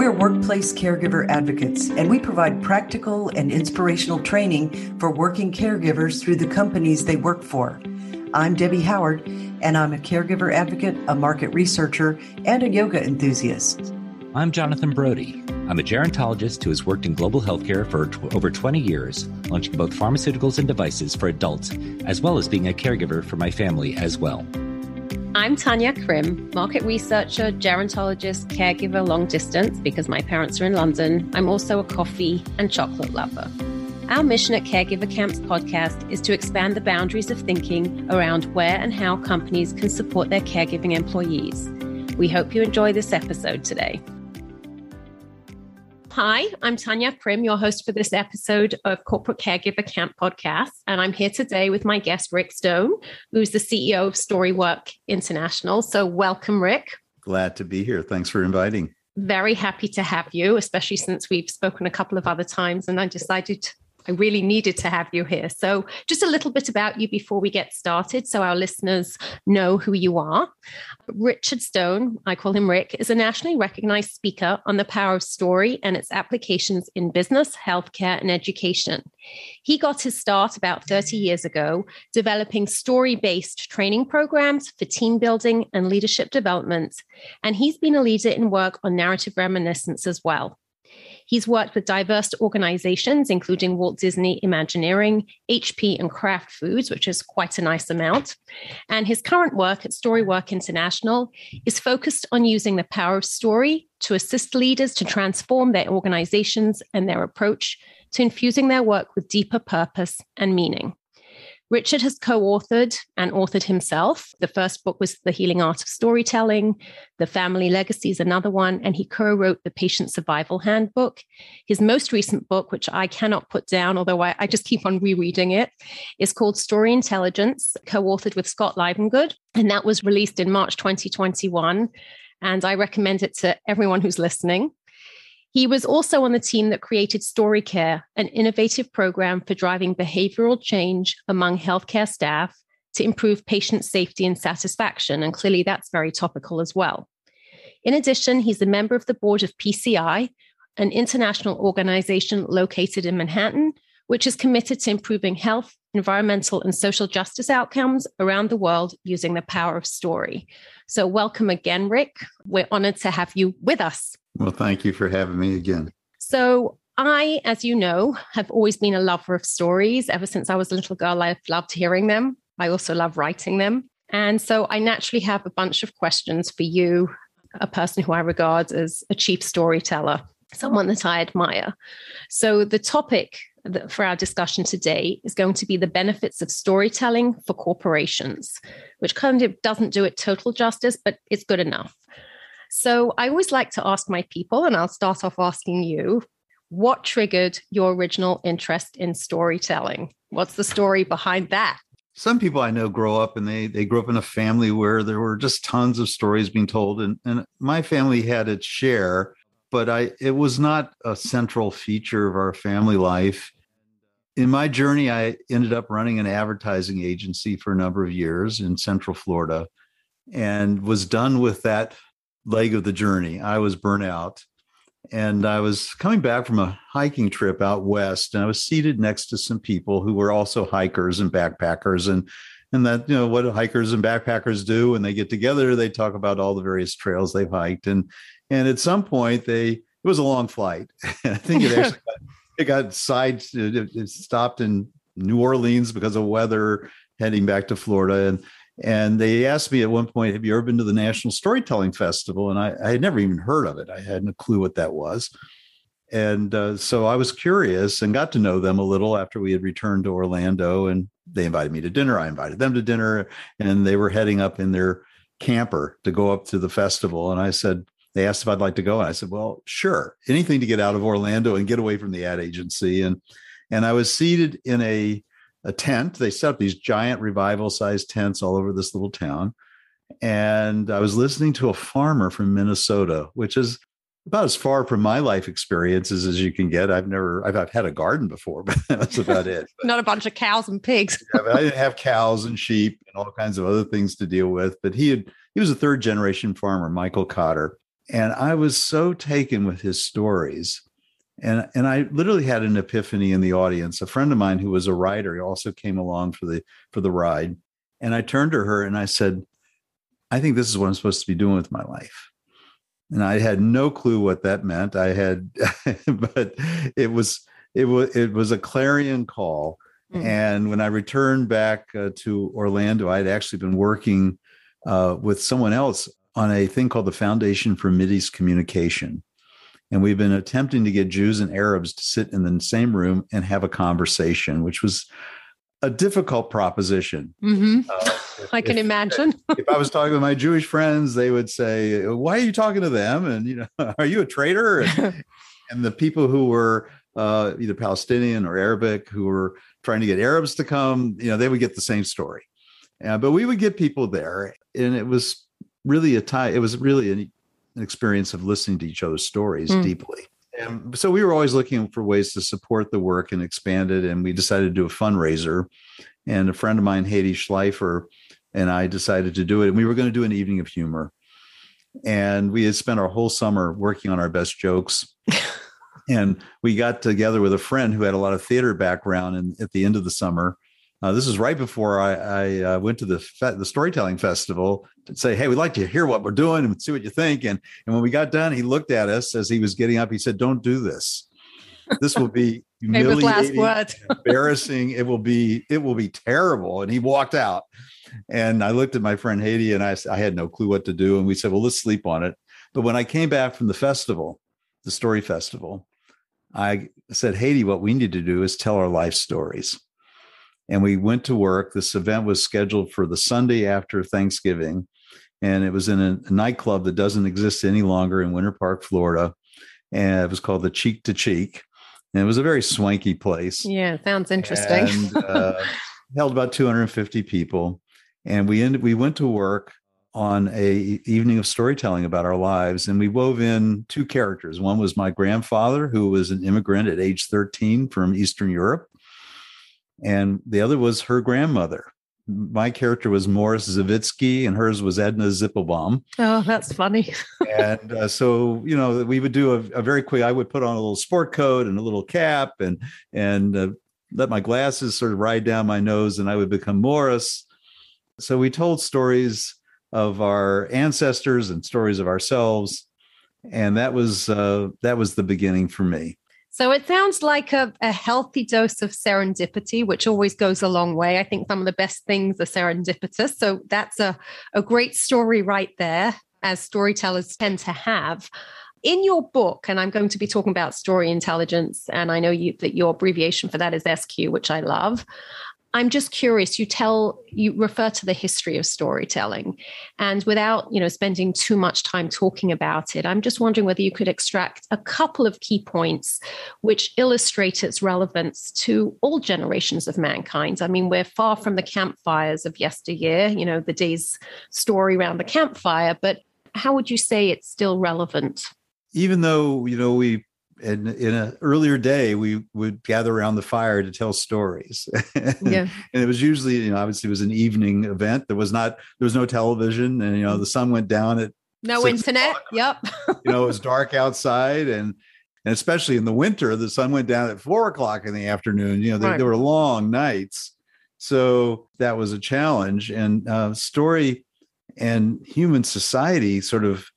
We're workplace caregiver advocates, and we provide practical and inspirational training for working caregivers through the companies they work for. I'm Debbie Howard, and I'm a caregiver advocate, a market researcher, and a yoga enthusiast. I'm Jonathan Brody. I'm a gerontologist who has worked in global healthcare for t- over 20 years, launching both pharmaceuticals and devices for adults, as well as being a caregiver for my family as well. I'm Tanya Krim, market researcher, gerontologist, caregiver long distance because my parents are in London. I'm also a coffee and chocolate lover. Our mission at Caregiver Camps podcast is to expand the boundaries of thinking around where and how companies can support their caregiving employees. We hope you enjoy this episode today. Hi, I'm Tanya Krim, your host for this episode of Corporate Caregiver Camp podcast. And I'm here today with my guest, Rick Stone, who's the CEO of Storywork International. So, welcome, Rick. Glad to be here. Thanks for inviting. Very happy to have you, especially since we've spoken a couple of other times. And I decided I really needed to have you here. So, just a little bit about you before we get started so our listeners know who you are. Richard Stone, I call him Rick, is a nationally recognized speaker on the power of story and its applications in business, healthcare, and education. He got his start about 30 years ago developing story based training programs for team building and leadership development. And he's been a leader in work on narrative reminiscence as well. He's worked with diverse organizations, including Walt Disney Imagineering, HP, and Kraft Foods, which is quite a nice amount. And his current work at Storywork International is focused on using the power of story to assist leaders to transform their organizations and their approach to infusing their work with deeper purpose and meaning. Richard has co authored and authored himself. The first book was The Healing Art of Storytelling. The Family Legacy is another one. And he co wrote The Patient Survival Handbook. His most recent book, which I cannot put down, although I, I just keep on rereading it, is called Story Intelligence, co authored with Scott Livengood. And that was released in March 2021. And I recommend it to everyone who's listening. He was also on the team that created StoryCare, an innovative program for driving behavioral change among healthcare staff to improve patient safety and satisfaction. And clearly, that's very topical as well. In addition, he's a member of the board of PCI, an international organization located in Manhattan, which is committed to improving health, environmental, and social justice outcomes around the world using the power of story. So, welcome again, Rick. We're honored to have you with us. Well, thank you for having me again. So, I, as you know, have always been a lover of stories. Ever since I was a little girl, I've loved hearing them. I also love writing them. And so I naturally have a bunch of questions for you, a person who I regard as a chief storyteller, someone that I admire. So the topic for our discussion today is going to be the benefits of storytelling for corporations, which kind of doesn't do it total justice, but it's good enough. So I always like to ask my people, and I'll start off asking you what triggered your original interest in storytelling? What's the story behind that? Some people I know grow up and they they grew up in a family where there were just tons of stories being told, and and my family had its share, but I it was not a central feature of our family life. In my journey, I ended up running an advertising agency for a number of years in Central Florida, and was done with that leg of the journey. I was burnt out. And I was coming back from a hiking trip out west and I was seated next to some people who were also hikers and backpackers. And and that you know what hikers and backpackers do when they get together? They talk about all the various trails they've hiked. And and at some point they it was a long flight. I think it actually got, it got side it, it stopped in new orleans because of weather heading back to florida. And and they asked me at one point, Have you ever been to the National Storytelling Festival? And I, I had never even heard of it. I hadn't a clue what that was. And uh, so I was curious and got to know them a little after we had returned to Orlando. And they invited me to dinner. I invited them to dinner. And they were heading up in their camper to go up to the festival. And I said, they asked if I'd like to go. And I said, well, sure. Anything to get out of Orlando and get away from the ad agency. And and I was seated in a a tent. They set up these giant revival sized tents all over this little town. And I was listening to a farmer from Minnesota, which is about as far from my life experiences as you can get. I've never, I've, I've had a garden before, but that's about it. Not a bunch of cows and pigs. I didn't have cows and sheep and all kinds of other things to deal with. But he had, he was a third generation farmer, Michael Cotter. And I was so taken with his stories. And, and I literally had an epiphany in the audience. A friend of mine who was a writer, he also came along for the for the ride. And I turned to her and I said, I think this is what I'm supposed to be doing with my life. And I had no clue what that meant. I had, but it was it was it was a clarion call. Mm. And when I returned back uh, to Orlando, I had actually been working uh, with someone else on a thing called the Foundation for Mideast Communication. And we've been attempting to get Jews and Arabs to sit in the same room and have a conversation, which was a difficult proposition. Mm-hmm. Uh, if, I can if, imagine. if I was talking with my Jewish friends, they would say, "Why are you talking to them?" And you know, "Are you a traitor?" And, and the people who were uh, either Palestinian or Arabic who were trying to get Arabs to come, you know, they would get the same story. Uh, but we would get people there, and it was really a tie. It was really an, an experience of listening to each other's stories mm. deeply. And so we were always looking for ways to support the work and expand it. And we decided to do a fundraiser. And a friend of mine, Haiti Schleifer, and I decided to do it. And we were going to do an evening of humor. And we had spent our whole summer working on our best jokes. and we got together with a friend who had a lot of theater background. And at the end of the summer, uh, this is right before I, I uh, went to the fe- the storytelling festival say, "Hey, we'd like to hear what we're doing and see what you think." And and when we got done, he looked at us as he was getting up. He said, "Don't do this. This will be humiliating, embarrassing. It will be it will be terrible." And he walked out. And I looked at my friend Haiti, and I I had no clue what to do. And we said, "Well, let's sleep on it." But when I came back from the festival, the story festival, I said, Haiti, what we need to do is tell our life stories and we went to work. This event was scheduled for the Sunday after Thanksgiving, and it was in a, a nightclub that doesn't exist any longer in Winter Park, Florida, and it was called the Cheek to Cheek, and it was a very swanky place. Yeah, sounds interesting. And, uh, held about 250 people, and we ended. We went to work on a evening of storytelling about our lives and we wove in two characters one was my grandfather who was an immigrant at age 13 from eastern europe and the other was her grandmother. My character was Morris Zavitsky, and hers was Edna Zippelbaum. Oh, that's funny. and uh, so, you know, we would do a, a, very quick. I would put on a little sport coat and a little cap, and and uh, let my glasses sort of ride down my nose, and I would become Morris. So we told stories of our ancestors and stories of ourselves, and that was uh, that was the beginning for me. So it sounds like a, a, healthy dose of serendipity, which always goes a long way. I think some of the best things are serendipitous. So that's a, a great story right there, as storytellers tend to have. In your book, and I'm going to be talking about story intelligence, and I know you, that your abbreviation for that is SQ, which I love. I'm just curious. You tell, you refer to the history of storytelling, and without you know spending too much time talking about it, I'm just wondering whether you could extract a couple of key points which illustrate its relevance to all generations of mankind. I mean, we're far from the campfires of yesteryear, you know, the day's story around the campfire, but how would you say it's still relevant? Even though you know we in in an earlier day we would gather around the fire to tell stories. Yeah. and it was usually you know obviously it was an evening event. There was not there was no television and you know the sun went down at no internet. yep. You know it was dark outside and and especially in the winter the sun went down at four o'clock in the afternoon. You know there, right. there were long nights. So that was a challenge. And uh, story and human society sort of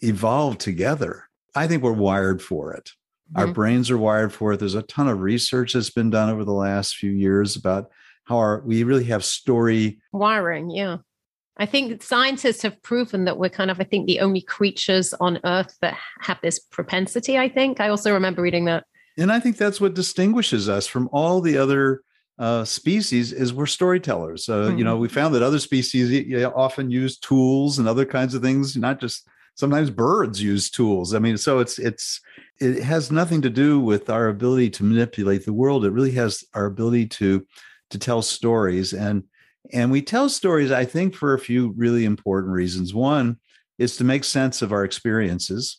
evolved together. I think we're wired for it Mm-hmm. Our brains are wired for it. There's a ton of research that's been done over the last few years about how our we really have story wiring. Yeah. I think scientists have proven that we're kind of, I think, the only creatures on Earth that have this propensity. I think. I also remember reading that. And I think that's what distinguishes us from all the other uh, species is we're storytellers. Uh, mm-hmm. You know, we found that other species often use tools and other kinds of things, not just sometimes birds use tools. I mean, so it's it's it has nothing to do with our ability to manipulate the world. It really has our ability to to tell stories and and we tell stories i think for a few really important reasons one is to make sense of our experiences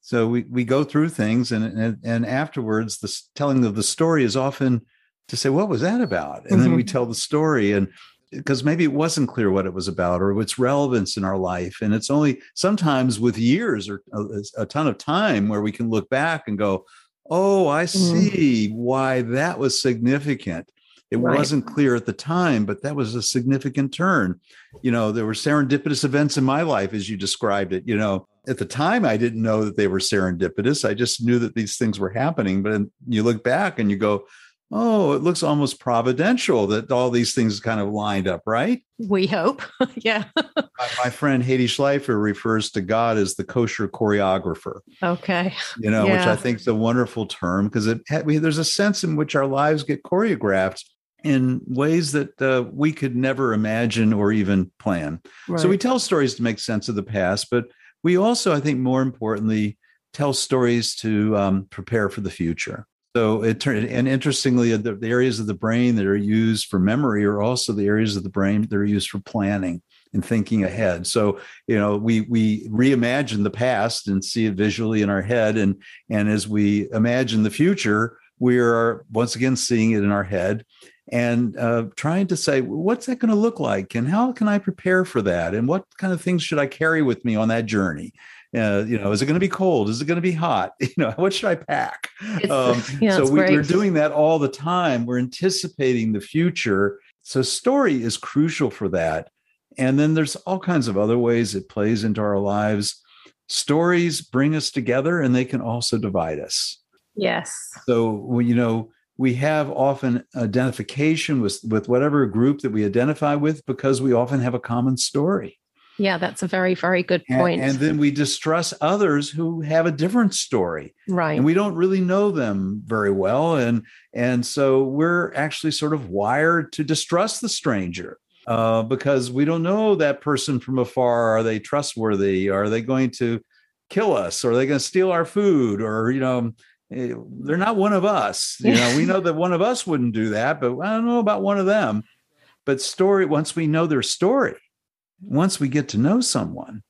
so we, we go through things and, and and afterwards the telling of the story is often to say what was that about and mm-hmm. then we mm-hmm. tell the story and because maybe it wasn't clear what it was about or its relevance in our life. And it's only sometimes with years or a, a ton of time where we can look back and go, oh, I mm-hmm. see mm. why that was significant. It right. wasn't clear at the time, but that was a significant turn. You know, there were serendipitous events in my life, as you described it. You know, at the time, I didn't know that they were serendipitous. I just knew that these things were happening. But you look back and you go, oh, it looks almost providential that all these things kind of lined up, right? We hope. yeah. my, my, friend Haidy Schleifer refers to God as the kosher choreographer. Okay. You know, yeah. which I think is a wonderful term because it there's a sense in which our lives get choreographed in ways that uh, we could never imagine or even plan. Right. So we tell stories to make sense of the past, but we also, I think, more importantly, tell stories to um, prepare for the future. So it turned, and interestingly, the, the, areas of the brain that are used for memory are also the areas of the brain that are used for planning and thinking ahead. So you know, we we reimagine the past and see it visually in our head, and and as we imagine the future, we are once again seeing it in our head and uh, trying to say what's that going to look like? And how can i prepare for that? And what kind of things should i carry with me on that journey uh, you know is it going to be cold? Is it going to be hot? You know what should i pack? Um, yeah, so we, we're doing that all the time. We're anticipating the future. So story is crucial for that. And then there's all kinds of other ways it plays into our lives. Stories bring us together and they can also divide us. Yes. So you know we have often identification with with whatever group that we identify with because we often have a common story yeah that's a very very good point. and, and, then we distrust others who have a different story. Right. and we don't really know them very well and and so we're actually sort of wired to distrust the stranger uh, because we don't know that person from afar. Are they trustworthy? Are they going to kill us? Or are they going to steal our food? Or you know Eh, they're not one of us. You know, we know that one of us wouldn't do that, but I don't know about one of them. But story, once we know their story, once we get to know someone,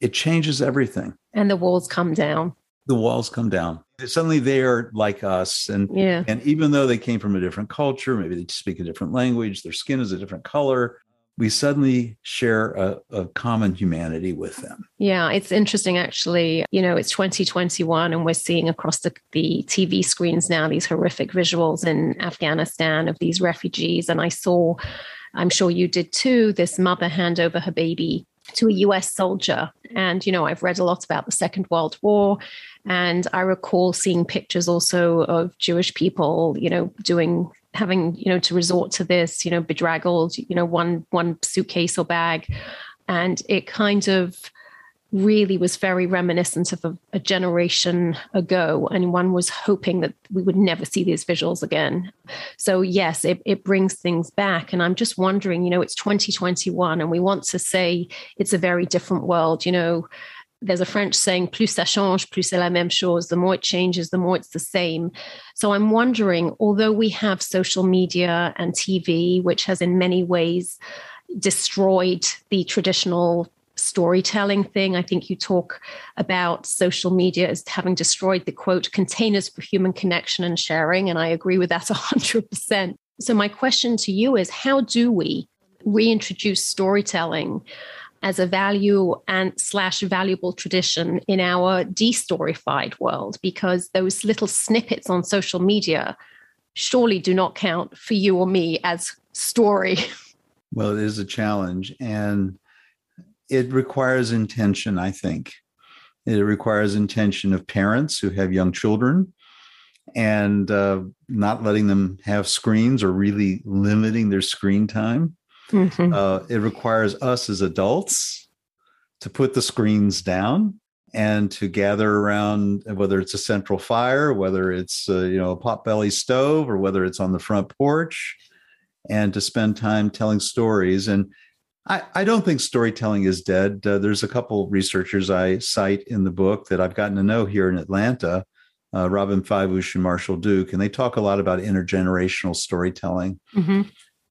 it changes everything. And the walls come down. The walls come down. Suddenly they are like us. And yeah. and even though they came from a different culture, maybe they speak a different language, their skin is a different color, we suddenly share a, a, common humanity with them. Yeah, it's interesting actually. You know, it's 2021 and we're seeing across the, the TV screens now these horrific visuals in Afghanistan of these refugees. And I saw, I'm sure you did too, this mother hand over her baby to a US soldier. And, you know, I've read a lot about the Second World War. And I recall seeing pictures also of Jewish people, you know, doing having you know to resort to this you know bedraggled you know one one suitcase or bag and it kind of really was very reminiscent of a, a, generation ago and one was hoping that we would never see these visuals again so yes it, it brings things back and i'm just wondering you know it's 2021 and we want to say it's a very different world you know there's a French saying, plus ça change, plus c'est la même chose. The more it changes, the more it's the same. So I'm wondering, although we have social media and TV, which has in many ways destroyed the traditional storytelling thing. I think you talk about social media as having destroyed the quote containers for human connection and sharing. And I agree with that 100%. So, my question to you is how do we reintroduce storytelling as a value and slash valuable tradition in our destorified world because those little snippets on social media surely do not count for you or me as story well it is a challenge and it requires intention i think. It requires intention of parents who have young children and uh, not letting them have screens or really limiting their screen time. Mm-hmm. Uh, it requires us as adults to put the screens down and to gather around whether it's a central fire whether it's uh, you know a potbelly stove or whether it's on the front porch and to spend time telling stories. And i, I don't think storytelling is dead uh, there's a couple researchers i cite in the book that i've gotten to know here in atlanta uh, Robyn Fivush and marshall duke and they talk a lot about intergenerational storytelling mm-hmm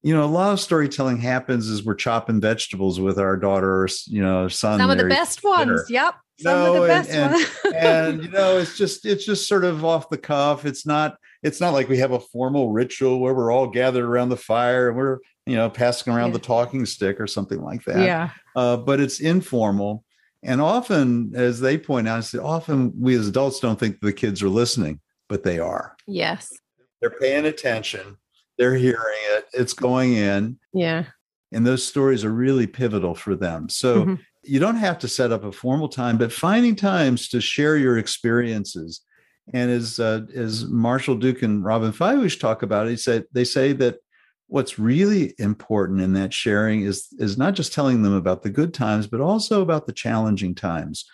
you know, a lot of storytelling happens as we're chopping vegetables with our daughter or, you know, son. Some of the best ones. Yep. Some no, of the best and, ones. and, and, you know, it's just, it's just sort of off the cuff. It's not, it's not like we have a formal ritual where we're all gathered around the fire and we're you know, passing around Yeah. the talking stick or something like that. Yeah. Uh, but it's informal. And often, as they point out, often we as adults don't think the kids are listening, but they are. Yes. They're paying attention, they're hearing it, it's going in. Yeah. And those stories are really pivotal for them. So Mhm. you don't have to set up a formal time, but finding times to share your experiences. And as uh, as Marshall Duke and Robyn Fivush talk about it, he said they say that what's really important in that sharing is is not just telling them about the good times, but also about the challenging times,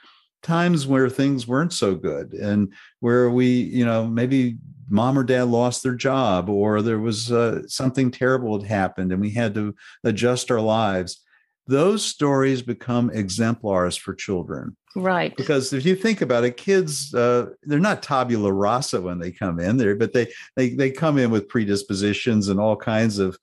times where things weren't so good, and where we, you know, maybe mom or dad lost their job, or there was uh, something terrible had happened, and we had to adjust our lives. Those stories become exemplars for children. Right. because if you think about it kids uh, they're not tabula rasa when they come in there but they they they come in with predispositions and all kinds of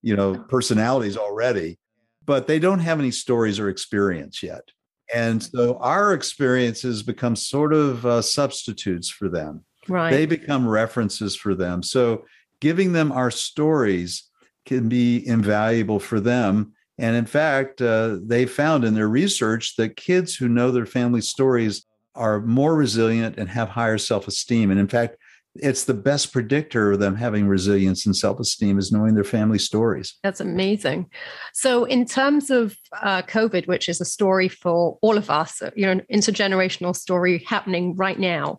you know personalities already but they don't have any stories or experience yet. And so our experiences become sort of uh, substitutes for them. Right. they become references for them. So giving them our stories can be invaluable for them and in fact uh, they found in their research that kids who know their family stories are more resilient and have higher self-esteem and in fact it's the best predictor of them having resilience and self-esteem is knowing their family stories That's amazing. So, in terms of uh, COVID, which is a story for all of us, you know, an intergenerational story happening right now,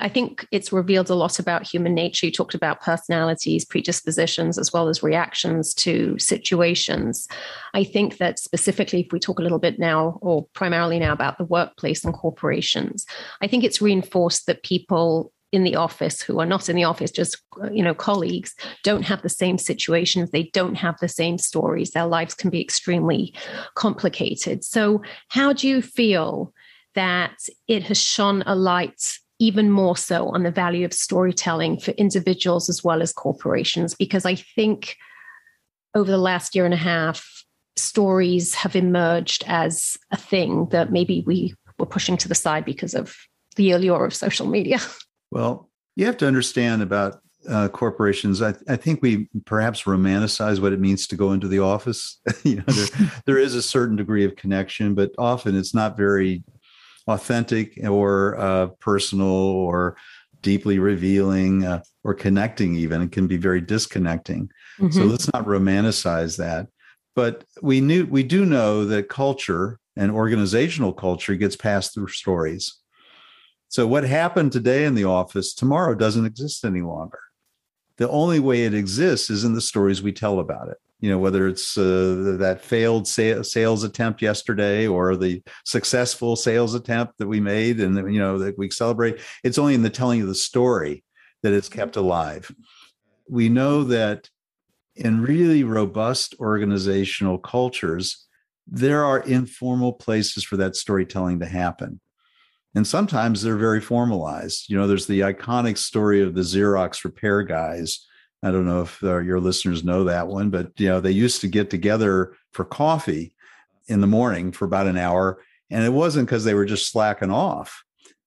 I think it's revealed a lot about human nature. You talked about personalities, predispositions, as well as reactions to situations. I think that specifically, if we talk a little bit now, or primarily now, about the workplace and corporations, I think it's reinforced that people in the office who are not in the office just uh, you know colleagues don't have the same situations they don't have the same stories their lives can be extremely complicated so how do you feel that it has shone a light even more so on the value of storytelling for individuals as well as corporations because i think over the last year and a half stories have emerged as a thing that maybe we were pushing to the side because of the allure of social media Well, you have to understand about uh, corporations. I, I, think we perhaps romanticize what it means to go into the office. you know, there, there is a certain degree of connection, but often it's not very authentic or uh, personal or deeply revealing uh, or connecting. Even it can be very disconnecting. Mm-hmm. So let's not romanticize that. But we knew we do know that culture and organizational culture gets passed through stories. So what happened today in the office tomorrow doesn't exist any longer. The only way it exists is in the stories we tell about it. You know, whether it's uh, that failed sales attempt yesterday or the successful sales attempt that we made and you know that we celebrate. It's only in the telling of the story that it's kept alive. We know that in really robust organizational cultures, there are informal places for that storytelling to happen and sometimes they're very formalized. You know, there's the iconic story of the Xerox repair guys. I don't know if uh, your listeners know that one, but you know, they used to get together for coffee in the morning for about an hour, and it wasn't because they were just slacking off.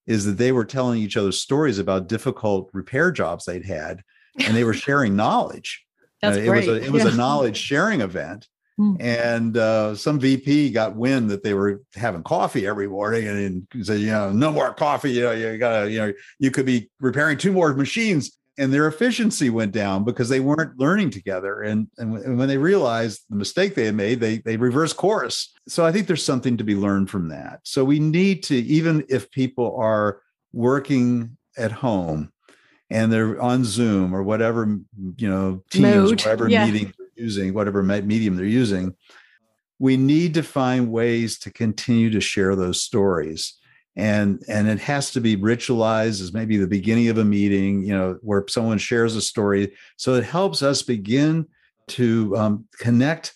Is that they were telling each other stories about difficult repair jobs they'd had, and they were sharing knowledge. That's uh, it great. was a it was Yeah. a knowledge sharing event Hmm. and uh, some VP got wind that they were having coffee every morning, and, and said, you know, no more coffee. You know, you gotta, you know, you could be repairing two more machines, and their efficiency went down because they weren't learning together. And and when- they realized the mistake they had made, they they reversed course. So I think there's something to be learned from that. So we need to, even if people are working at home and they're on Zoom or whatever, you know, Teams, Mode, whatever yeah. meeting they're using, whatever medium they're using, we need to find ways to continue to share those stories. And, and it has to be ritualized as maybe the beginning of a meeting, you know, where someone shares a story. So it helps us begin to um, connect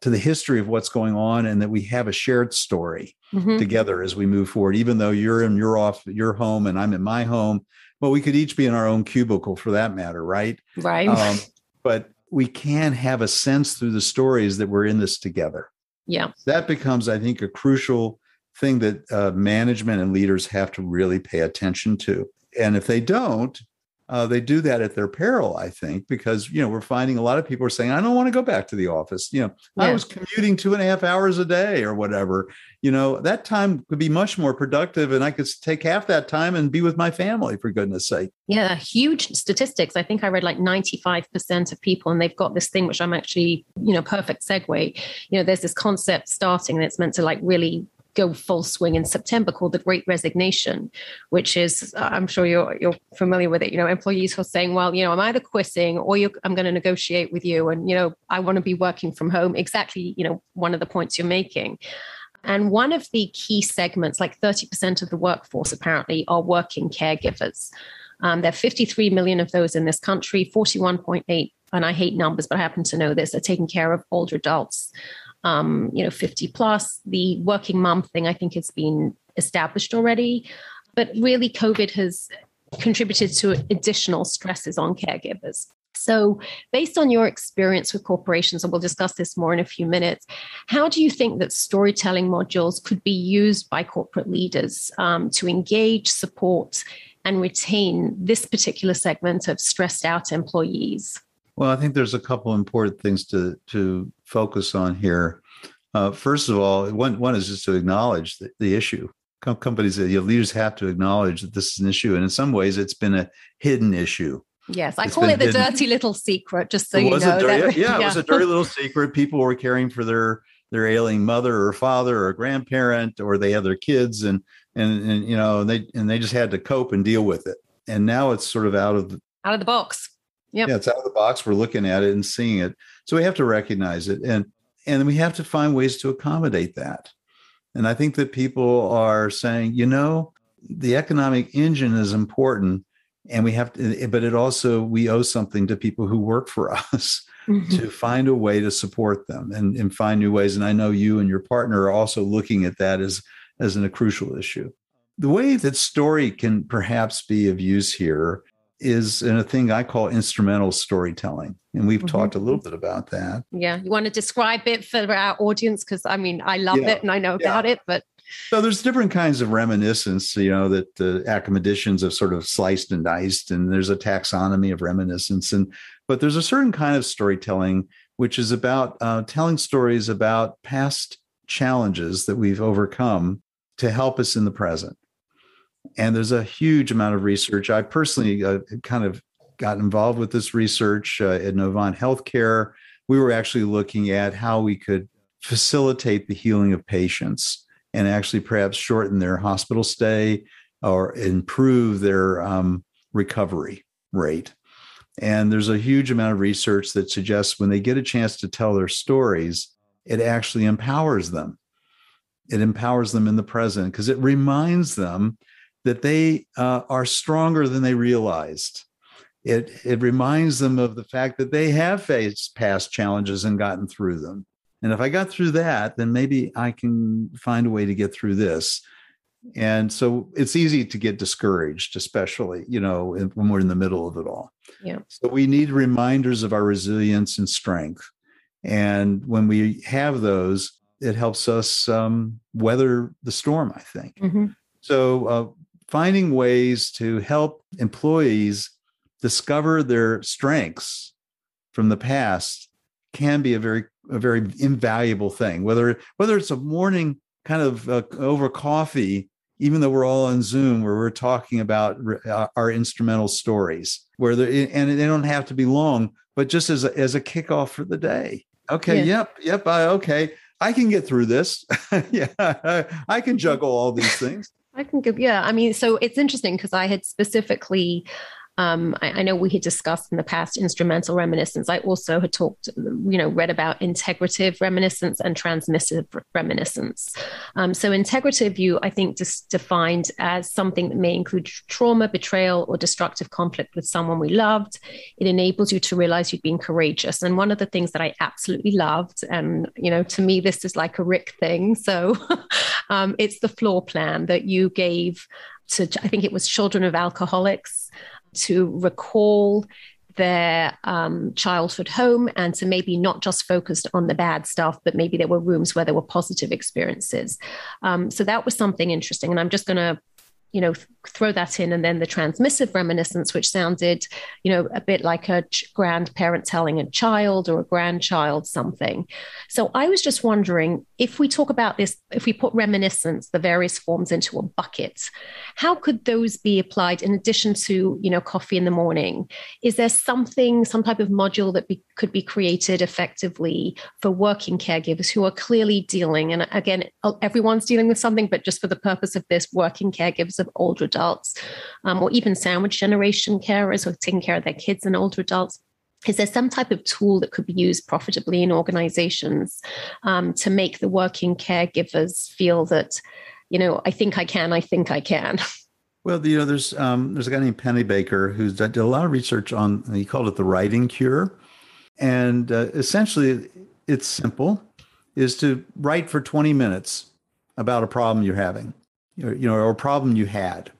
to the history of what's going on and that we have a shared story Mhm. together as we move forward even though you're in your off your home and i'm in my home well we could each be in our own cubicle for that matter right Right. um, but we can have a sense through the stories that we're in this together yeah. that becomes i think a crucial thing that uh, management and leaders have to really pay attention to and if they don't uh, they do that at their peril, I think, because you know we're finding a lot of people are saying, "I don't want to go back to the office." You know, yeah. I was commuting two and a half hours a day or whatever. You know, that time could be much more productive, and I could take half that time and be with my family. For goodness' sake. Yeah, huge statistics. I think I read like ninety-five percent of people, and they've got this thing which I'm actually, you know, perfect segue. You know, there's this concept starting, and it's meant to like really go full swing in September called the Great Resignation, which is uh, I'm sure you're you're familiar with it. You know, employees who are saying, "Well, you know, I'm either quitting or I'm going to negotiate with you, and you know, I want to be working from home." Exactly, you know, one of the points you're making. And one of the key segments, like 30% of the workforce, apparently, are working caregivers. Um, there are 53 million of those in this country, 41.8 and I hate numbers, but I happen to know this, are taking care of older adults um, you know, 50 plus. The working mom thing, I think, has been established already. But really, COVID has contributed to additional stresses on caregivers. So, based on your experience with corporations, and we'll discuss this more in a few minutes, how do you think that storytelling modules could be used by corporate leaders um, to engage, support, and retain this particular segment of stressed out employees? Well, I think there's a couple important things to to focus on here. Uh, first of all, one one is just to acknowledge the, the issue. Com- companies, you know, leaders have to acknowledge that this is an issue, and in some ways, it's been a hidden issue. Yes, I it's call it the hidden. dirty little secret. Just so you know, dirty, that, yeah, yeah, it was a dirty little secret. People were caring for their their ailing mother or father or grandparent, or they had their kids, and and and you know, they and they just had to cope and deal with it. And now it's sort of out of the out of the box. Yep. Yeah, it's out of the box. We're looking at it and seeing it. So we have to recognize it and and we have to find ways to accommodate that. And I think that people are saying, you know, the economic engine is important and we have to but it also we owe something to people who work for us mm-hmm. to find a way to support them and, and find new ways and i know you and your partner are also looking at that as as an, a crucial issue the way that story can perhaps be of use here is in a thing I call instrumental storytelling. And we've mm-hmm. talked a little bit about that. Yeah. You want to describe it for our audience? Because I mean, I love yeah. it and I know yeah. about it, but. So there's different kinds of reminiscence, you know, that the academicians have sort of sliced and diced, and there's a taxonomy of reminiscence. And but there's a certain kind of storytelling which is about uh, telling stories about past challenges that we've overcome to help us in the present. And there's a huge amount of research. I personally uh, kind of got involved with this research uh, at Novant Healthcare. We were actually looking at how we could facilitate the healing of patients and actually perhaps shorten their hospital stay or improve their um, recovery rate. And there's a huge amount of research that suggests when they get a chance to tell their stories, it actually empowers them. It empowers them in the present because it reminds them that they uh, are stronger than they realized. It, it reminds them of the fact that they have faced past challenges and gotten through them. And if I got through that, then maybe I can find a way to get through this. And so it's easy to get discouraged, especially, you know, when we're in the middle of it all. Yeah. So we need reminders of our resilience and strength. And when we have those, it helps us um, weather the storm, I think. Mm-hmm. So uh, finding ways to help employees discover their strengths from the past can be a very a very invaluable thing. Whether whether it's a morning kind of uh, over coffee even though we're all on zoom where we're talking about uh, our instrumental stories where they and they don't have to be long but just as a, as a kickoff for the day. Okay yeah. yep yep I, okay i can get through this. Yeah i can juggle all these things I can give, yeah. I mean, so it's interesting because I had specifically um, I, I, know we had discussed in the past instrumental reminiscence. I also had talked, you know, read about integrative reminiscence and transmissive reminiscence. Um, so, integrative you, I think, just defined as something that may include trauma, betrayal, or destructive conflict with someone we loved. It enables you to realize you've been courageous. And one of the things that I absolutely loved, and you know, to me, this is like a Rick thing. So, um, it's the floor plan that you gave to, I think it was children of alcoholics to recall their um, childhood home and to maybe not just focused on the bad stuff, but maybe there were rooms where there were positive experiences. Um, so that was something interesting. And I'm just going to you know, throw that in, and then the transmissive reminiscence, which sounded, you know, a bit like a grandparent telling a child or a grandchild something. So I was just wondering if we talk about this, if we put reminiscence, the various forms into a bucket, how could those be applied in addition to, you know, coffee in the morning? Is there something, some type of module that be, could be created effectively for working caregivers who are clearly dealing, and again, everyone's dealing with something, but just for the purpose of this, working caregivers of older adults, um, or even sandwich generation carers who are taking care of their kids and older adults. Is there some type of tool that could be used profitably in organizations um, to make the working caregivers feel that, you know, I think I can, I think I can? Well, you know, there's um, there's a guy named Pennebaker who's did a lot of research on. He called it the writing cure, and uh, essentially, it's simple: is to write for 20 minutes about a problem you're having, or, you know, or a problem you had.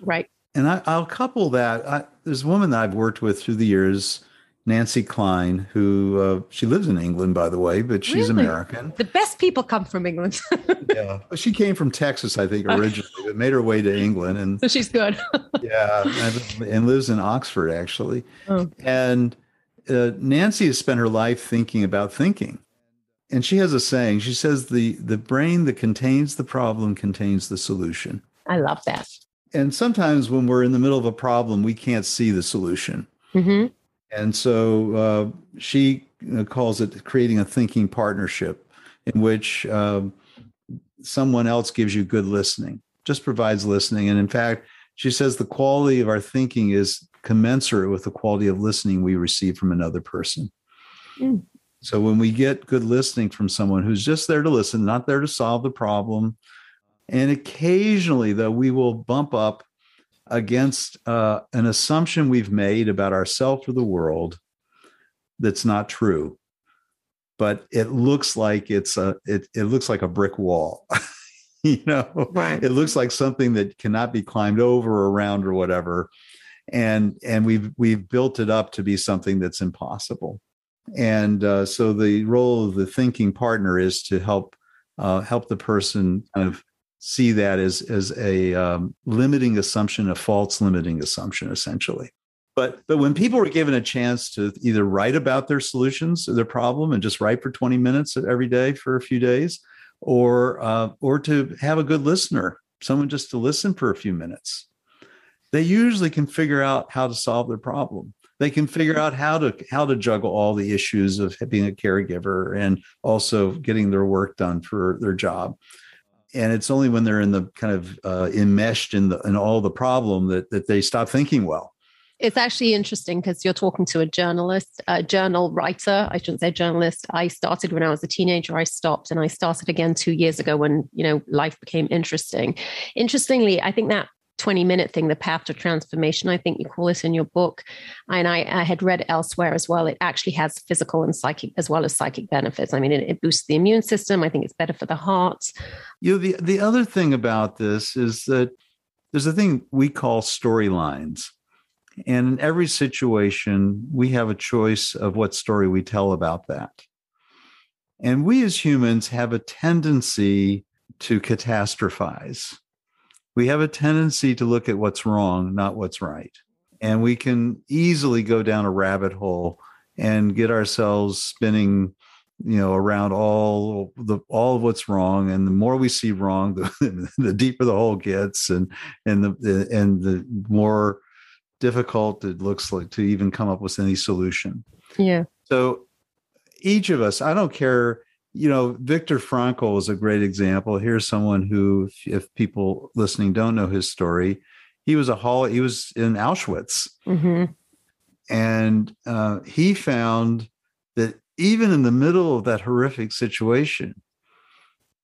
Right. And I, will couple that. I, there's a woman that I've worked with through the years, Nancy Kline, who uh, she lives in England, by the way, but she's really? American. The best people come from England. yeah, she came from Texas, I think, originally, but made her way to England, and so she's good. yeah, and, and, lives in Oxford actually. Oh. And uh, Nancy has spent her life thinking about thinking, and she has a saying. She says the the brain that contains the problem contains the solution. I love that. And sometimes when we're in the middle of a problem, we can't see the solution. Mm-hmm. And so uh, she uh, calls it creating a thinking partnership in which uh, someone else gives you good listening, just provides listening. And in fact, she says the quality of our thinking is commensurate with the quality of listening we receive from another person. Mm. So when we get good listening from someone who's just there to listen, not there to solve the problem, and occasionally, though, we will bump up against uh, an assumption we've made about ourselves or the world that's not true. But it looks like it's a it, it looks like a brick wall. you know, right. it looks like something that cannot be climbed over or around or whatever. And and we've we've built it up to be something that's impossible. And uh, so the role of the thinking partner is to help uh, help the person kind of see that as as a um, limiting assumption, a false limiting assumption, essentially. But but when people were given a chance to either write about their solutions, to their problem, and just write for 20 minutes every day for a few days, or uh, or to have a good listener, someone just to listen for a few minutes, they usually can figure out how to solve their problem they can figure out how to how to juggle all the issues of being a caregiver and also getting their work done for their job and it's only when they're in the kind of uh, enmeshed in the in all the problem that that they stop thinking well. It's actually interesting because you're talking to a journalist, a journal writer. I shouldn't say journalist. I started when I was a teenager. I stopped, and I started again two years ago when you know life became interesting. Interestingly, I think that 20 minute thing, the path to transformation, I think you call it in your book. And I, I, had read elsewhere as well. It actually has physical and psychic as well as psychic benefits. I mean, it, it boosts the immune system. I think it's better for the heart. You know, the, the other thing about this is that there's a thing we call storylines. And in every situation, we have a choice of what story we tell about that. And we as humans have a tendency to catastrophize we have a tendency to look at what's wrong, not what's right. And we can easily go down a rabbit hole and get ourselves spinning you know around all the all of what's wrong. And the more we see wrong the, the deeper the hole gets and and the and the more difficult it looks like to even come up with any solution. Yeah. So each of us i don't care you know, Viktor Frankl is a great example. Here's someone who, if, if people listening don't know his story, he was a hall. He was in Auschwitz, mm-hmm. and uh, he found that even in the middle of that horrific situation,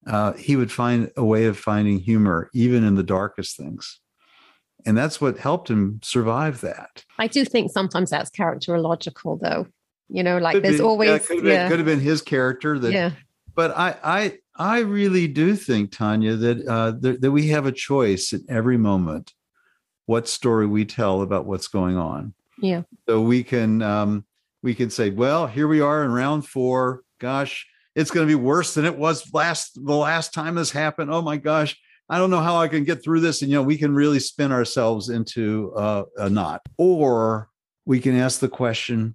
uh, he would find a way of finding humor, even in the darkest things. And that's what helped him survive that. I do think sometimes that's characterological, though you know like could there's always yeah, could, have yeah. been, could have been his character that yeah but i i i really do think tanya that uh that, that we have a choice at every moment what story we tell about what's going on yeah so we can um we can say well here we are in round four gosh it's going to be worse than it was last the last time this happened oh my gosh I don't know how I can get through this. And, you know, we can really spin ourselves into uh, a knot. Or we can ask the question,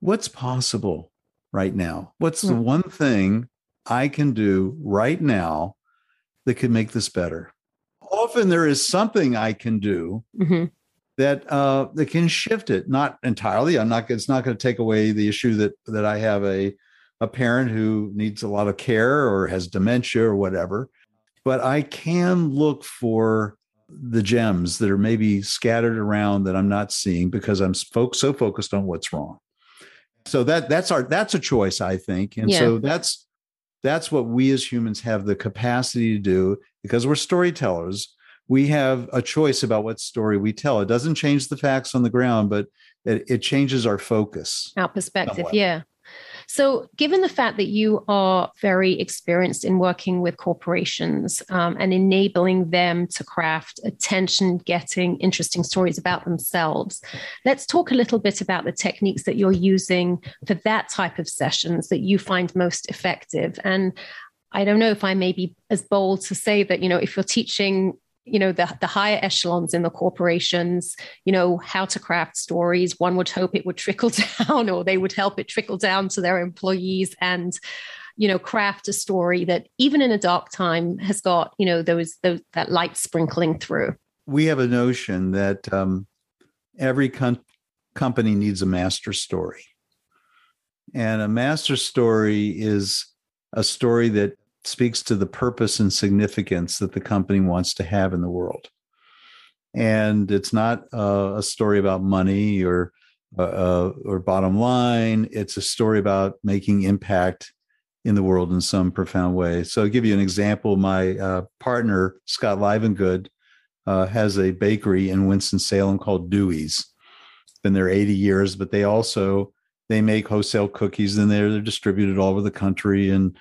what's possible right now? What's the hmm. one thing I can do right now that could make this better? Often there is something I can do mm-hmm. that uh, that can shift it. Not entirely. I'm not. It's not going to take away the issue that that I have a a parent who needs a lot of care or has dementia or whatever. But I can look for the gems that are maybe scattered around that I'm not seeing because I'm so focused on what's wrong. So that that's our that's a choice, I think. And yeah. so that's that's what we as humans have the capacity to do because we're storytellers. We have a choice about what story we tell. It doesn't change the facts on the ground, but it, it changes our focus. Our perspective, somewhat. yeah. So, given the fact that you are very experienced in working with corporations um, and enabling them to craft attention getting interesting stories about themselves, let's talk a little bit about the techniques that you're using for that type of sessions that you find most effective. And I don't know if I may be as bold to say that, you know, if you're teaching you know the, the higher echelons in the corporations you know how to craft stories. One would hope it would trickle down or they would help it trickle down to their employees and you know craft a story that even in a dark time has got you know those, those that light sprinkling through. We have a notion that um, every com- company needs a master story. And a master story is a story that speaks to the purpose and significance that the company wants to have in the world. And it's not uh, a story about money or uh, uh, or bottom line. It's a story about making impact in the world in some profound way. So, I'll give you an example. My uh, partner Scott Livengood uh, has a bakery in Winston Salem called Dewey's. Been there 80 years, but they also they make wholesale cookies and they're, they're distributed all over the country and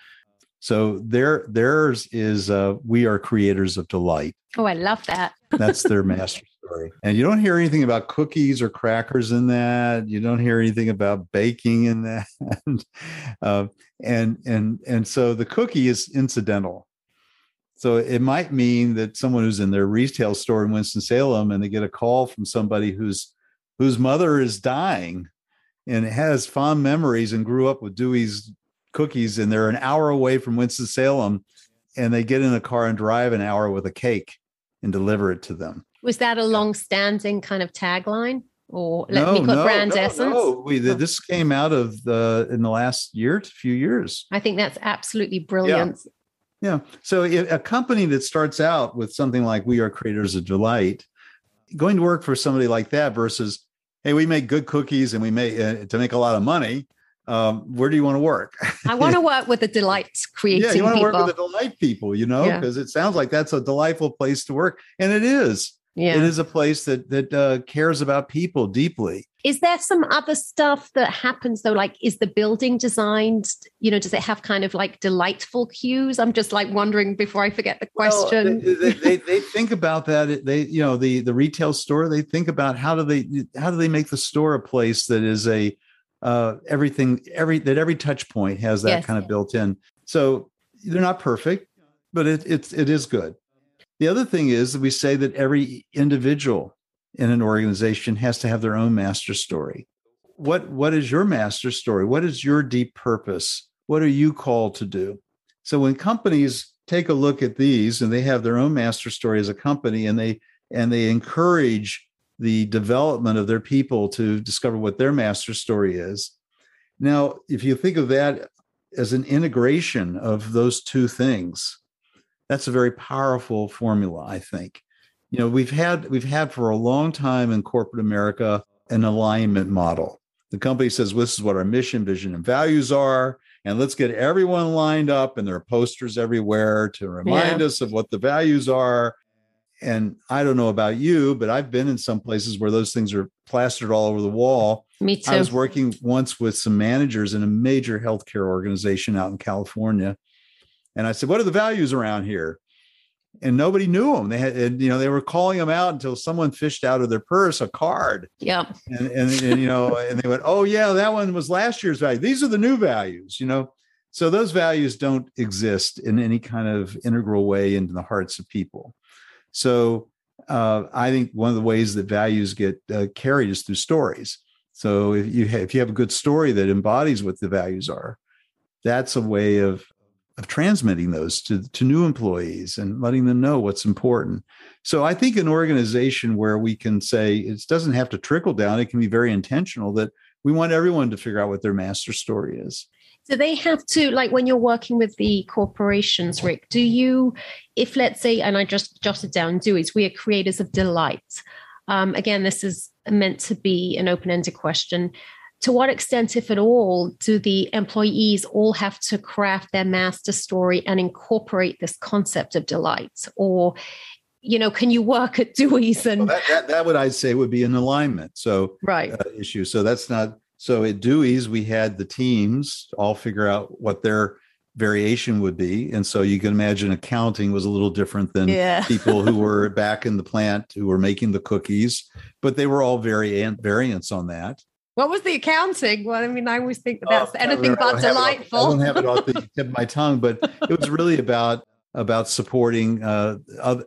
so their theirs is uh, we are creators of delight. Oh, I love that. That's their master story. And you don't hear anything about cookies or crackers in that. You don't hear anything about baking in that. uh, and and and so the cookie is incidental. So it might mean that someone who's in their retail store in Winston Salem and they get a call from somebody whose whose mother is dying and has fond memories and grew up with Dewey's cookies and they're an hour away from Winston-Salem and they get in a car and drive an hour with a cake and deliver it to them. Was that a long-standing kind of tagline? Or let no, me put no, brand no, essence. No, we this came out of the in the last year to few years. I think that's absolutely brilliant. Yeah. yeah. So a company that starts out with something like "We are creators of delight," going to work for somebody like that versus, "Hey, we make good cookies and we make uh, to make a lot of money." Um, where do you want to work? I want to work with the delight creating. Yeah, you want to work with the delight people, you know, because yeah. it sounds like that's a delightful place to work, and it is. Yeah. It is a place that that uh, cares about people deeply. Is there some other stuff that happens though? Like, is the building designed? You know, does it have kind of like delightful cues? I'm just like wondering before I forget the question. Well, they, they, they, think about that. They, you know, the the retail store. They think about how do they how do they make the store a place that is a uh, everything every that every touch point has that yes. kind of built in. So they're not perfect but it, it's it is good. The other thing is that we say that every individual in an organization has to have their own master story. What what is your master story? What is your deep purpose? What are you called to do? So when companies take a look at these and they have their own master story as a company and they and they encourage the development of their people to discover what their master story is. Now, if you think of that as an integration of those two things, that's a very powerful formula, I think. You know, we've had we've had for a long time in corporate America an alignment model. The company says well, this is what our mission, vision, and values are, and let's get everyone lined up. And there are posters everywhere to remind yeah. us of what the values are and I don't know about you, but I've been in some places where those things are plastered all over the wall. Me too. I was working once with some managers in a major healthcare organization out in California. And I said, What are the values around here? And nobody knew them. They had, and, you know, they were calling them out until someone fished out of their purse a card. Yeah. And, and, and you know, and they went, Oh, yeah, that one was last year's value. These are the new values, you know. So those values don't exist in any kind of integral way into the hearts of people. So uh, I think one of the ways that values get uh, carried is through stories. So if you have, if you have a good story that embodies what the values are, that's a way of of transmitting those to to new employees and letting them know what's important. So I think an organization where we can say it doesn't have to trickle down; it can be very intentional that we want everyone to figure out what their master story is. Do they have to, like when you're working with the corporations, Rick, do you, if let's say, and I just jotted down Dewey's, we are creators of delight. Um, again, this is meant to be an open ended question. To what extent, if at all, do the employees all have to craft their master story and incorporate this concept of delight? Or, you know, can you work at Dewey's and well, that, that, that would I say would be an alignment. So right uh, issue. So that's not so at Dewey's, we had the teams all figure out what their variation would be. And so you can imagine accounting was a little different than yeah. people who were back in the plant who were making the cookies, but they were all variant variants on that. What was the accounting? Well, I mean, I always think that's oh, anything but delightful. I don't have it off the tip of my tongue, but it was really about about supporting uh,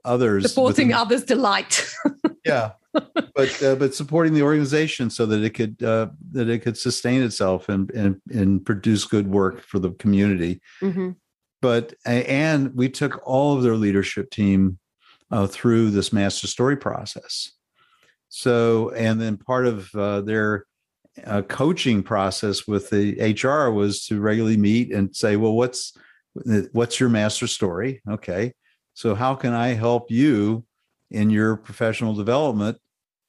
others, supporting within, others' delight. yeah, but uh, but supporting the organization so that it could uh, that it could sustain itself and and and produce good work for the community. Mm-hmm. But and we took all of their leadership team uh, through this master story process. So and then part of uh, their uh, coaching process with the HR was to regularly meet and say, well, what's what's your master story? Okay, so how can I help you? In your professional development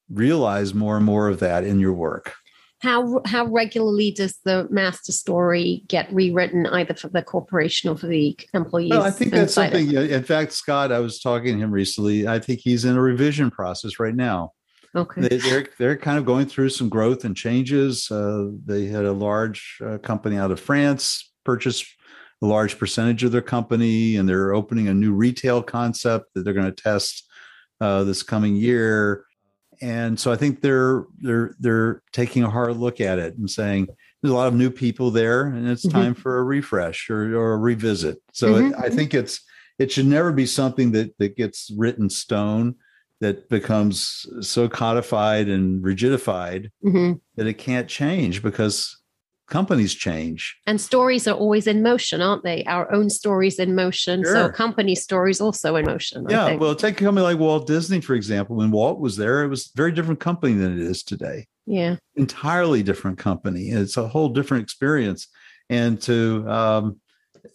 realize more and more of that in your work. How how regularly does the master story get rewritten either for the corporation or for the employees well, i think that's something in fact scott i was talking to him recently. I think he's in a revision process right now. Okay. They, are they're, they're kind of going through some growth and changes. Uh, they had a large uh, company out of france purchase a large percentage of their company and they're opening a new retail concept that they're going to test uh, this coming year. And so I think they're they're they're taking a hard look at it and saying there's a lot of new people there, and it's mm-hmm. time for a refresh or, or a revisit. So mm-hmm. it, I think it's it should never be something that that gets written stone that becomes so codified and rigidified mm-hmm. that it can't change because companies change. And stories are always in motion, aren't they? Our own stories in motion. Sure. So company stories also in motion. Yeah. Well, take a company like Walt Disney, for example. When Walt was there, it was a very different company than it is today. Yeah. Entirely different company. It's a whole different experience. And to um,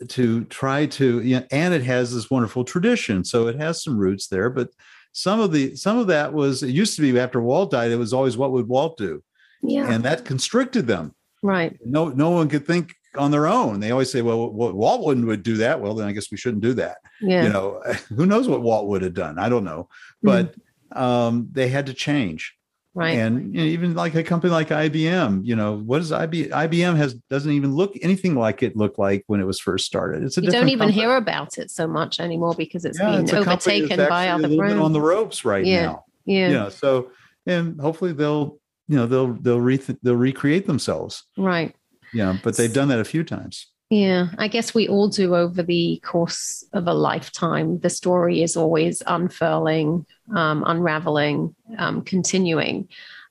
to try to you know, and it has this wonderful tradition. So it has some roots there, but some of the some of that was it used to be after Walt died, it was always what would Walt do? Yeah. And that constricted them Right. No, no one could think on their own. They always say, well, Walt would do that. Well, then I guess we shouldn't do that. Yeah. You know, who knows what Walt would have done? I don't know. But mm-hmm. um, they had to change. Right. And you know, even like a company like IBM, you know, what is IBM? IBM has doesn't even look anything like it looked like when it was first started. It's a you don't even company. hear about it so much anymore because it's yeah, being it's overtaken by other brands on the ropes right yeah. now. Yeah. Yeah. So and hopefully they'll you know they'll they'll re- they'll recreate themselves. Right. Yeah, but they've done that a few times. Yeah, I guess we all do over the course of a lifetime. The story is always unfurling, um, unraveling, um, continuing.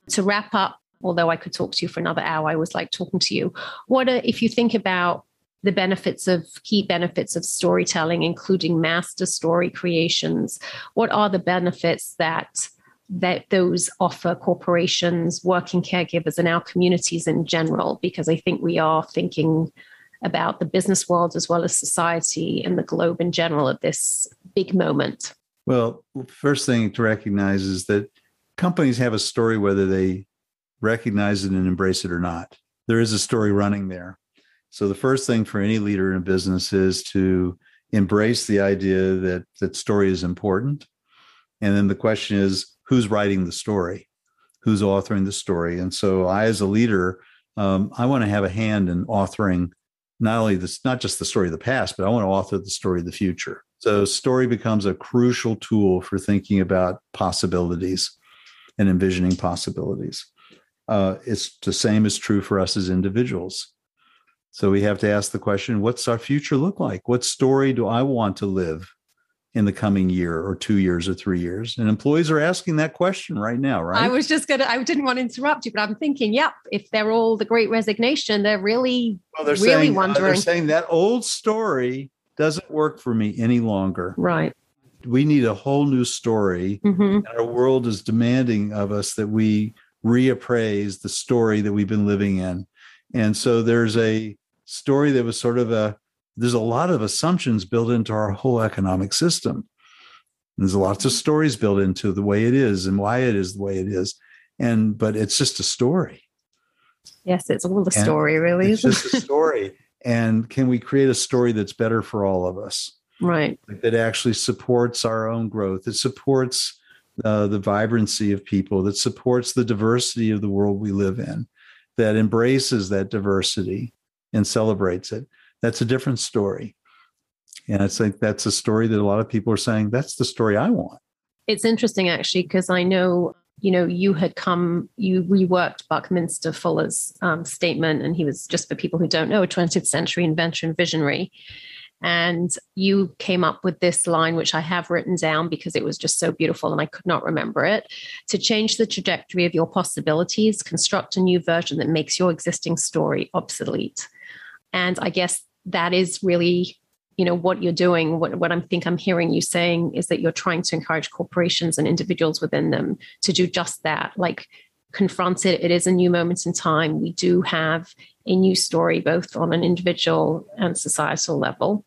To wrap up, although I could talk to you for another hour, I was like talking to you. What are, if you think about the benefits of key benefits of storytelling, including master story creations, what are the benefits that that those offer corporations, working caregivers, and our communities in general, because I think we are thinking about the business world as well as society and the globe in general at this big moment. Well, first thing to recognize is that companies have a story whether they recognize it and embrace it or not. There is a story running there. So the first thing for any leader in a business is to embrace the idea that that story is important. And then the question is who's writing the story, who's authoring the story. And so I, as a leader, um, I want to have a hand in authoring not only this, not just the story of the past, but I want to author the story of the future. So story becomes a crucial tool for thinking about possibilities and envisioning possibilities. Uh, it's the same is true for us as individuals. So we have to ask the question what's our future look like? What story do I want to live in the coming year or two years or three years? And employees are asking that question right now, right? I was just going to, I didn't want to interrupt you, but I'm thinking, yep, if they're all the great resignation, they're really, well, they're really saying, wondering. Uh, they're saying that old story doesn't work for me any longer. Right. We need a whole new story. Mm-hmm. our world is demanding of us that we reappraise the story that we've been living in. And so there's a story that was sort of a there's a lot of assumptions built into our whole economic system. There's lots of stories built into the way it is and why it is the way it is. And but it's just a story. Yes, it's all the story, really. It's just a story. And can we create a story that's better for all of us? Right. That actually supports our own growth. It supports uh, the vibrancy of people, that supports the diversity of the world we live in, that embraces that diversity and celebrates it. That's a different story. And I think that's a story that a lot of people are saying, that's the story I want. It's interesting actually, because I know, you know, you had come, you reworked Buckminster Fuller's um, statement, and he was just for people who don't know, a 20th century inventor and visionary. And you came up with this line, which I have written down because it was just so beautiful and I could not remember it. To change the trajectory of your possibilities, construct a new version that makes your existing story obsolete. And I guess that is really you know what you're doing. What, what i think i'm hearing you saying is that you're trying to encourage corporations and individuals within them to do just that like confront it. It is a new moment in time. We do have a new story both on an individual and societal level.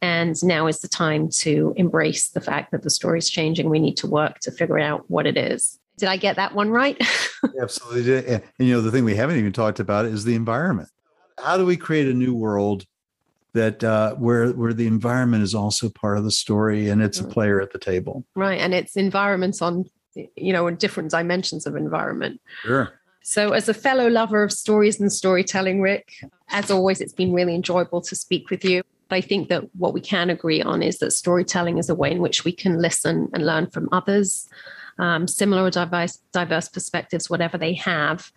And now is the time to embrace the fact that the story is changing. We need to work to figure out what it is. Did i get that one right? Absolutely. And you know the thing we haven't even talked about is the environment how do we create a new world that uh, where where the environment is also part of the story and it's a mm. player at the table? Right and it's environments on you know in different dimensions of environment. Sure. So as a fellow lover of stories and storytelling rick as always it's been really enjoyable to speak with you. I think that what we can agree on is that storytelling is a way in which we can listen and learn from others, um, similar or diverse, diverse perspectives, whatever they have,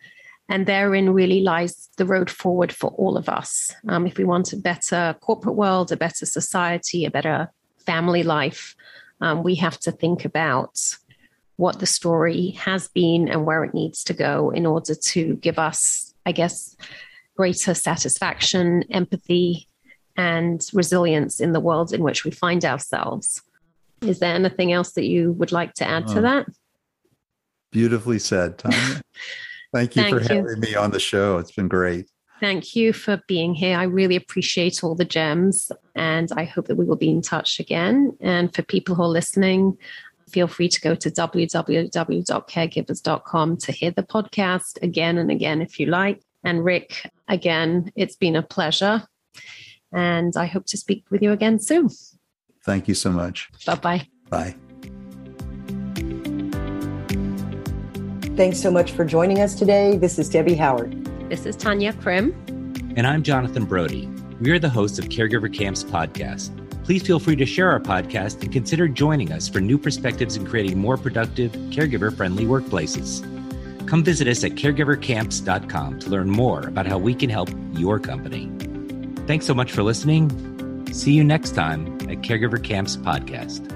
and therein really lies the road forward for all of us. Um, if we want a better corporate world, a better society, a better family life, um, we have to think about what the story has been and where it needs to go in order to give us, I guess, greater satisfaction, empathy, and resilience in the world in which we find ourselves. Is there anything else that you would like to add to that? Beautifully said, Tanya. Thank you Thank for you. having me on the show. It's been great. Thank you for being here. I really appreciate all the gems and I hope that we will be in touch again. And for people who are listening, feel free to go to www.caregivers.com to hear the podcast again and again if you like. And Rick, again, it's been a pleasure. And I hope to speak with you again soon. Thank you so much. Bye-bye. Bye. Thanks so much for joining us today. This is Debbie Howard. This is Tanya Krim. And I'm Jonathan Brody. We are the hosts of Caregiver Camps podcast. Please feel free to share our podcast and consider joining us for new perspectives in creating more productive, caregiver friendly workplaces. Come visit us at caregivercamps.com to learn more about how we can help your company. Thanks so much for listening. See you next time at Caregiver Camps Podcast.